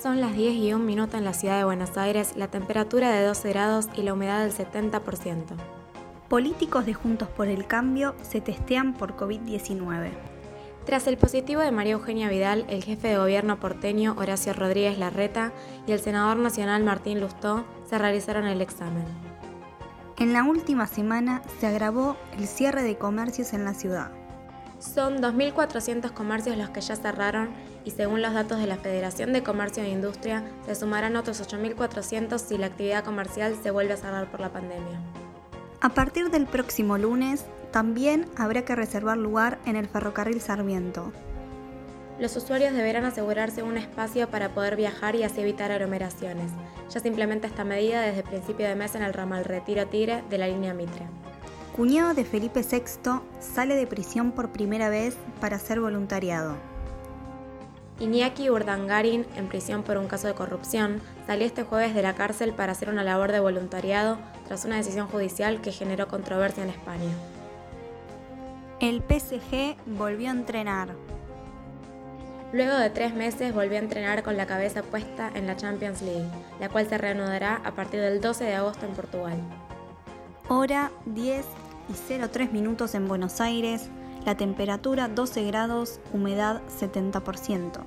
Son las 10 y un minuto en la ciudad de Buenos Aires, la temperatura de 12 grados y la humedad del 70%. Políticos de Juntos por el Cambio se testean por COVID-19. Tras el positivo de María Eugenia Vidal, el jefe de gobierno porteño Horacio Rodríguez Larreta y el senador nacional Martín Lustó se realizaron el examen. En la última semana se agravó el cierre de comercios en la ciudad. Son 2.400 comercios los que ya cerraron y según los datos de la Federación de Comercio e Industria, se sumarán otros 8.400 si la actividad comercial se vuelve a cerrar por la pandemia. A partir del próximo lunes, también habrá que reservar lugar en el ferrocarril Sarmiento. Los usuarios deberán asegurarse un espacio para poder viajar y así evitar aglomeraciones. Ya se implementa esta medida desde principio de mes en el ramal Retiro Tigre de la línea Mitre. Cuñado de Felipe VI sale de prisión por primera vez para hacer voluntariado. Iñaki Urdangarin, en prisión por un caso de corrupción, salió este jueves de la cárcel para hacer una labor de voluntariado tras una decisión judicial que generó controversia en España. El PSG volvió a entrenar. Luego de tres meses volvió a entrenar con la cabeza puesta en la Champions League, la cual se reanudará a partir del 12 de agosto en Portugal. Hora 10 y 03 minutos en Buenos Aires, la temperatura 12 grados, humedad 70%.